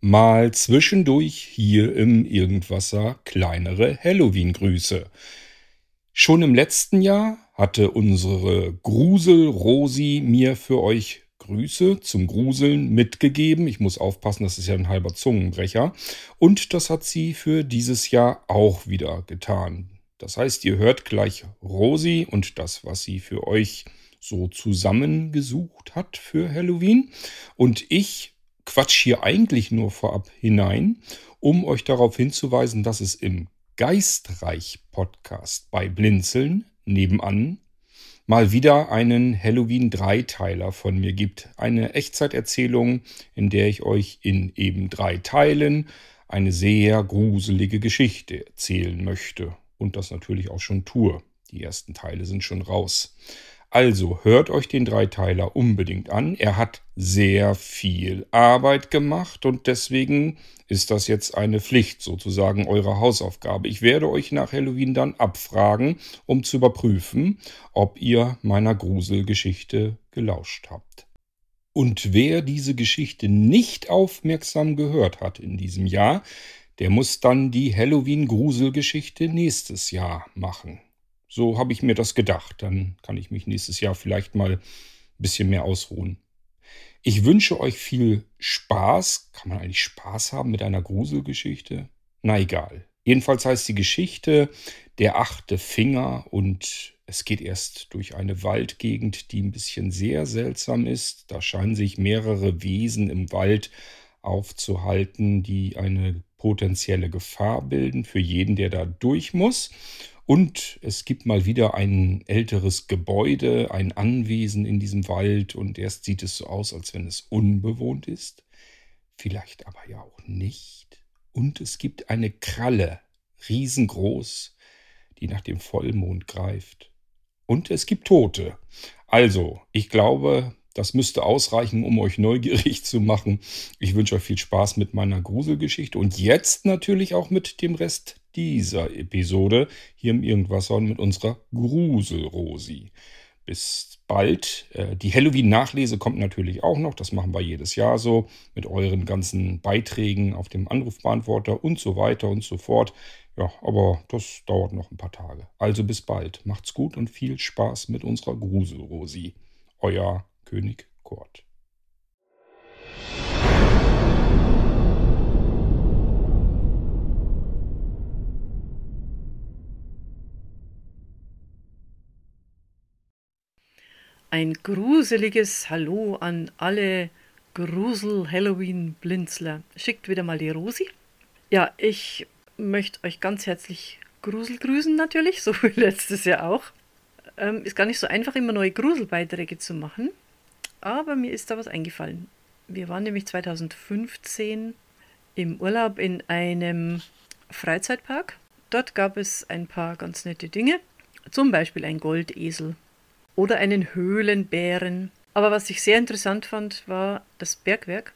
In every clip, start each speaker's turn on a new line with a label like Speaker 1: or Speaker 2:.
Speaker 1: mal zwischendurch hier im Irgendwasser kleinere Halloween-Grüße. Schon im letzten Jahr hatte unsere Grusel Rosi mir für euch Grüße zum Gruseln mitgegeben. Ich muss aufpassen, das ist ja ein halber Zungenbrecher. Und das hat sie für dieses Jahr auch wieder getan. Das heißt, ihr hört gleich Rosi und das, was sie für euch so zusammengesucht hat für Halloween. Und ich quatsch hier eigentlich nur vorab hinein, um euch darauf hinzuweisen, dass es im Geistreich-Podcast bei Blinzeln nebenan mal wieder einen Halloween-Dreiteiler von mir gibt. Eine Echtzeiterzählung, in der ich euch in eben drei Teilen eine sehr gruselige Geschichte erzählen möchte. Und das natürlich auch schon tue. Die ersten Teile sind schon raus. Also hört euch den Dreiteiler unbedingt an. Er hat sehr viel Arbeit gemacht und deswegen ist das jetzt eine Pflicht, sozusagen eure Hausaufgabe. Ich werde euch nach Halloween dann abfragen, um zu überprüfen, ob ihr meiner Gruselgeschichte gelauscht habt. Und wer diese Geschichte nicht aufmerksam gehört hat in diesem Jahr, der muss dann die Halloween-Gruselgeschichte nächstes Jahr machen. So habe ich mir das gedacht. Dann kann ich mich nächstes Jahr vielleicht mal ein bisschen mehr ausruhen. Ich wünsche euch viel Spaß. Kann man eigentlich Spaß haben mit einer Gruselgeschichte? Na egal. Jedenfalls heißt die Geschichte Der achte Finger und es geht erst durch eine Waldgegend, die ein bisschen sehr seltsam ist. Da scheinen sich mehrere Wesen im Wald aufzuhalten, die eine potenzielle Gefahr bilden für jeden, der da durch muss. Und es gibt mal wieder ein älteres Gebäude, ein Anwesen in diesem Wald und erst sieht es so aus, als wenn es unbewohnt ist. Vielleicht aber ja auch nicht. Und es gibt eine Kralle, riesengroß, die nach dem Vollmond greift. Und es gibt Tote. Also, ich glaube, das müsste ausreichen, um euch neugierig zu machen. Ich wünsche euch viel Spaß mit meiner Gruselgeschichte und jetzt natürlich auch mit dem Rest dieser Episode hier im Irgendwasser und mit unserer Gruselrosi. Bis bald. Äh, die Halloween-Nachlese kommt natürlich auch noch. Das machen wir jedes Jahr so. Mit euren ganzen Beiträgen auf dem Anrufbeantworter und so weiter und so fort. Ja, aber das dauert noch ein paar Tage. Also bis bald. Macht's gut und viel Spaß mit unserer Gruselrosi. Euer König Kurt.
Speaker 2: Ein gruseliges Hallo an alle Grusel-Halloween-Blinzler. Schickt wieder mal die Rosi. Ja, ich möchte euch ganz herzlich Grusel grüßen natürlich, so wie letztes Jahr auch. Ähm, ist gar nicht so einfach, immer neue Gruselbeiträge zu machen, aber mir ist da was eingefallen. Wir waren nämlich 2015 im Urlaub in einem Freizeitpark. Dort gab es ein paar ganz nette Dinge, zum Beispiel ein Goldesel oder einen Höhlenbären. Aber was ich sehr interessant fand, war das Bergwerk.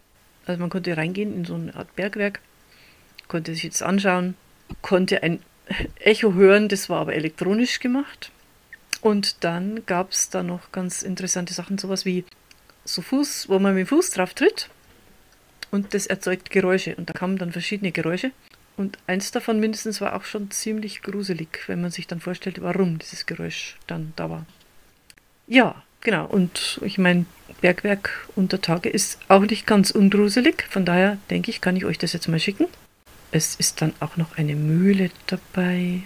Speaker 2: Also man konnte reingehen in so eine Art Bergwerk, konnte sich jetzt anschauen, konnte ein Echo hören, das war aber elektronisch gemacht. Und dann gab es da noch ganz interessante Sachen, sowas wie so Fuß, wo man mit dem Fuß drauf tritt und das erzeugt Geräusche. Und da kamen dann verschiedene Geräusche. Und eins davon mindestens war auch schon ziemlich gruselig, wenn man sich dann vorstellt, warum dieses Geräusch dann da war. Ja, genau. Und ich meine, Bergwerk unter Tage ist auch nicht ganz ungruselig. Von daher denke ich, kann ich euch das jetzt mal schicken. Es ist dann auch noch eine Mühle dabei.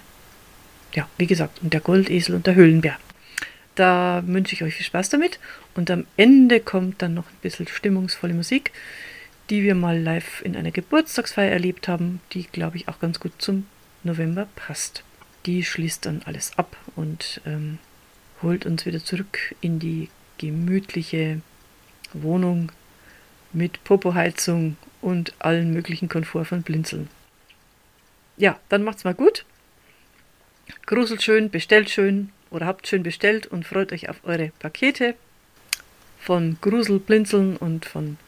Speaker 2: Ja, wie gesagt, und der Goldesel und der Höhlenbär. Da wünsche ich euch viel Spaß damit. Und am Ende kommt dann noch ein bisschen stimmungsvolle Musik, die wir mal live in einer Geburtstagsfeier erlebt haben, die, glaube ich, auch ganz gut zum November passt. Die schließt dann alles ab und ähm, holt uns wieder zurück in die gemütliche Wohnung mit Popoheizung und allen möglichen Komfort von Blinzeln. Ja, dann macht's mal gut. Gruselt schön, bestellt schön oder habt schön bestellt und freut euch auf eure Pakete von Grusel Blinzeln und von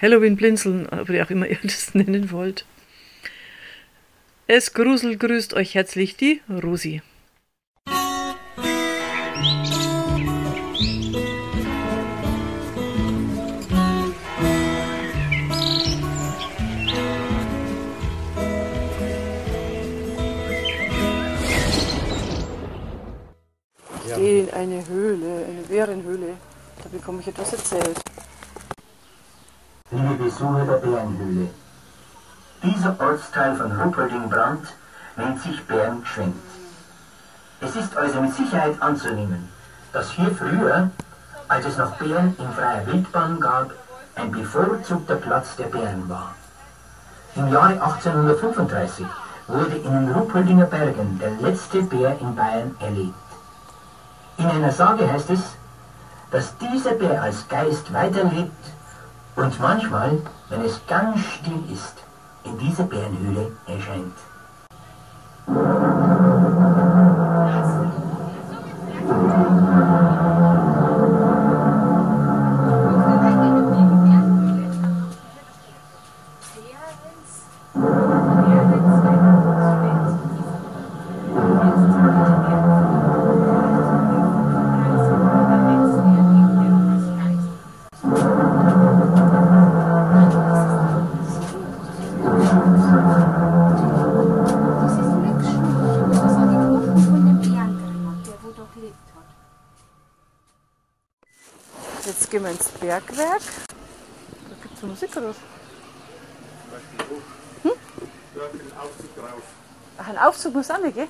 Speaker 2: Halloween Blinzeln, wie auch immer ihr das nennen wollt. Es Grusel grüßt euch herzlich die Rosi. Bekomme ich etwas erzählt.
Speaker 3: Liebe Besucher der Bärenhöhle, dieser Ortsteil von Ruppolding-Brandt nennt sich Bärenschwenk. Es ist also mit Sicherheit anzunehmen, dass hier früher, als es noch Bären in freier Wildbahn gab, ein bevorzugter Platz der Bären war. Im Jahre 1835 wurde in den Ruppoldinger Bergen der letzte Bär in Bayern erlegt. In einer Sage heißt es, dass dieser Bär als Geist weiterlebt und manchmal, wenn es ganz still ist, in dieser Bärenhöhle erscheint.
Speaker 2: Bergwerk. Da gibt es Musik oder was? Hm? Ach, ein Aufzug muss auch nicht, gell?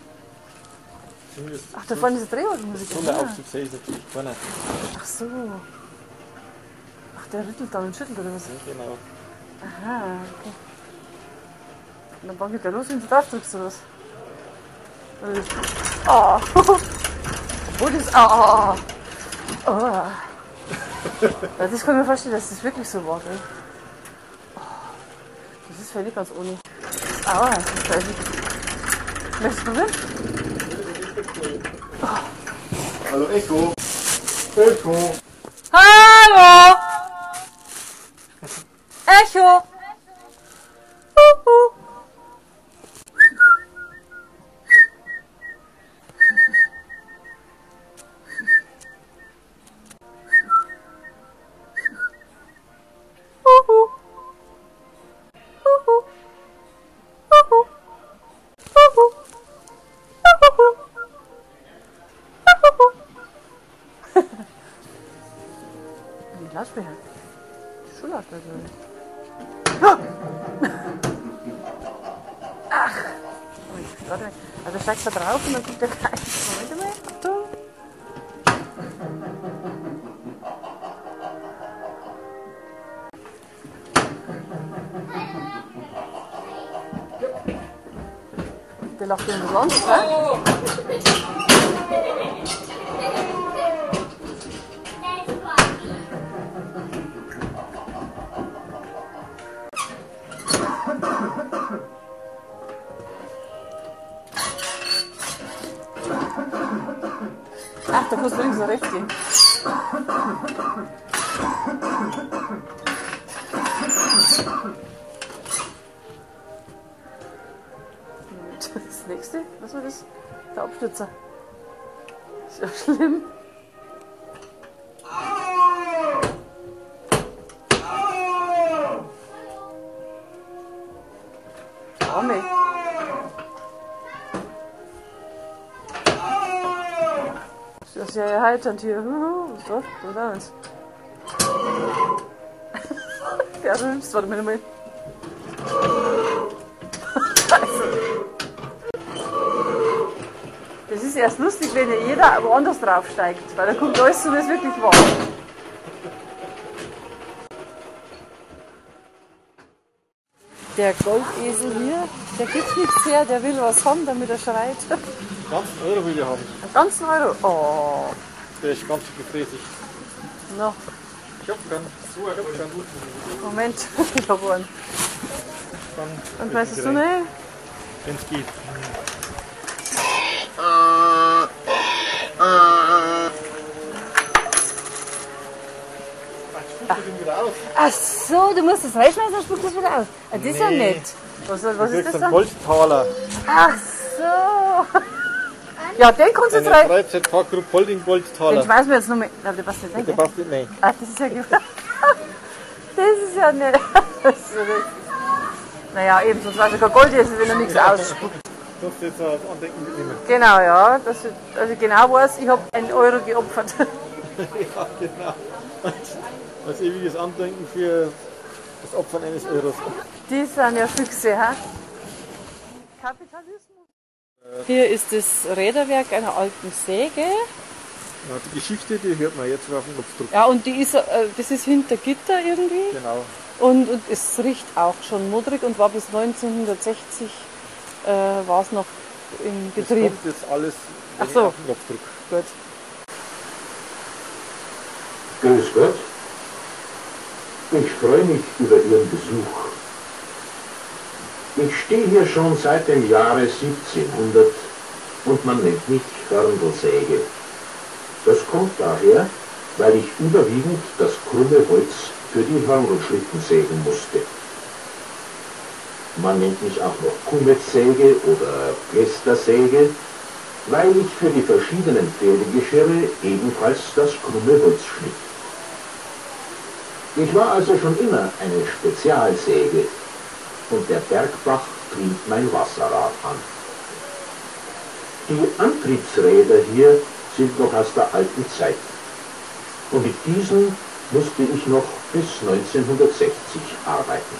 Speaker 2: Ach, da vorne ist eine Drehorgelmusik.
Speaker 4: So eine
Speaker 2: Ah.
Speaker 4: Aufzug sehe ich natürlich vorne.
Speaker 2: Ach so. Ach, der rüttelt dann und schüttelt oder was?
Speaker 4: Ja, genau.
Speaker 2: Aha, okay. Und dann bauen wir da los, wenn du drauf drückst oder was? Oh. Obwohl das. Oh. oh. oh. Ja, das kann ich mir vorstellen, dass das wirklich so war? Oh. Das ist völlig ganz ohne. Aua, das ist völlig. Möchtest du probieren?
Speaker 4: Hallo Echo. Echo.
Speaker 2: Hallo! Echo! Die Lautsprecher. Schullautsprecher. Ach! Ui, Warte, also steigst da drauf und dann kommt der Geist. Moment mal. Achtung. Der lacht in den Land, ne? Und rechts gehen. Das nächste, was war das? Der Abstürzer. Ist ja schlimm. Das ist ja erheiternd hier. Was das? Was ist das? Der rülpst, warte mal. mal. Das ist erst lustig, wenn ja jeder woanders draufsteigt, weil dann kommt alles so, wie es wirklich war. Der Goldesel hier, der gibt nichts her, der will was haben, damit er schreit.
Speaker 4: Ganz Euro will ich haben.
Speaker 2: Einen ganzen Euro. Oh,
Speaker 4: Der ist ganz gefräßig.
Speaker 2: no,
Speaker 4: Ich hab keinen. So, ich hab keinen.
Speaker 2: Moment, ich hab einen.
Speaker 4: Dann
Speaker 2: Und weißt du nicht?
Speaker 4: Wenn es geht. Ach, spuckt ihn wieder aus.
Speaker 2: Ach so, du musst das reinschmeißen, dann spuckt das wieder aus. Ah, das ist ja
Speaker 4: Nee.
Speaker 2: nett. Was, was ist das
Speaker 4: einen
Speaker 2: dann?
Speaker 4: Goldtaler.
Speaker 2: Ach so. Ja, den kannst du jetzt
Speaker 4: Eine
Speaker 2: rein.
Speaker 4: Freizeitparkgruppe Holding
Speaker 2: Den
Speaker 4: Goldtaler.
Speaker 2: schmeißen wir jetzt noch mit. Aber der passt nicht rein.
Speaker 4: Der
Speaker 2: gell?
Speaker 4: passt nicht, nein.
Speaker 2: Ach, das ist ja gut. Das ist ja nett. Das ist ja nett. Naja, eben, sonst war es ja kein Gold, jetzt, wenn er nichts ausspuckt.
Speaker 4: Du jetzt als Andenken mitnehmen?
Speaker 2: Genau, ja. Ich, also genau weiß, ich habe einen Euro geopfert.
Speaker 4: ja, genau. Als, ewiges Andenken für das Opfern eines Euros.
Speaker 2: Die sind ja Füchse, ha? Kapitalismus. Hier ist das Räderwerk einer alten Säge.
Speaker 4: Ja, die Geschichte, die hört man jetzt auf dem Knopfdruck.
Speaker 2: Ja, und die ist, äh, das ist hinter Gitter irgendwie.
Speaker 4: Genau.
Speaker 2: Und, und es riecht auch schon modrig und war bis 1960 äh, war es noch im
Speaker 4: Das
Speaker 2: Betrieb.
Speaker 4: kommt jetzt alles
Speaker 2: Ach so.
Speaker 4: auf den Knopfdruck.
Speaker 2: Gut.
Speaker 5: Grüß Gott. Freue mich über Ihren Besuch. Ich stehe hier schon seit dem Jahre 1700 und man nennt mich Hörndelsäge. Das kommt daher, weil ich überwiegend das krumme Holz für die Hörndelschlitten sägen musste. Man nennt mich auch noch Kummetsäge oder Plästersäge, weil ich für die verschiedenen Pferdegeschirre ebenfalls das krumme Holz schnitt. Ich war also schon immer eine Spezialsäge und der Bergbach trieb mein Wasserrad an. Die Antriebsräder hier sind noch aus der alten Zeit und mit diesen musste ich noch bis 1960 arbeiten.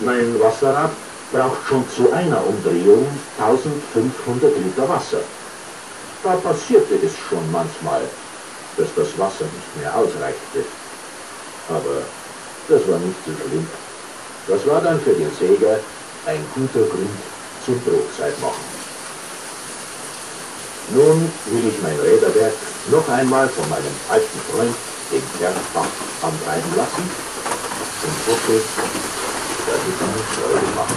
Speaker 5: Mein Wasserrad braucht schon zu einer Umdrehung 1500 Liter Wasser. Da passierte es schon manchmal, dass das Wasser nicht mehr ausreichte. Aber das war nicht so schlimm. Das war dann für den Säger ein guter Grund zum Brotzeit machen. Nun will ich mein Räderwerk noch einmal von meinem alten Freund, dem Bergbach, antreiben lassen und hoffe, dass es ihm Freude macht.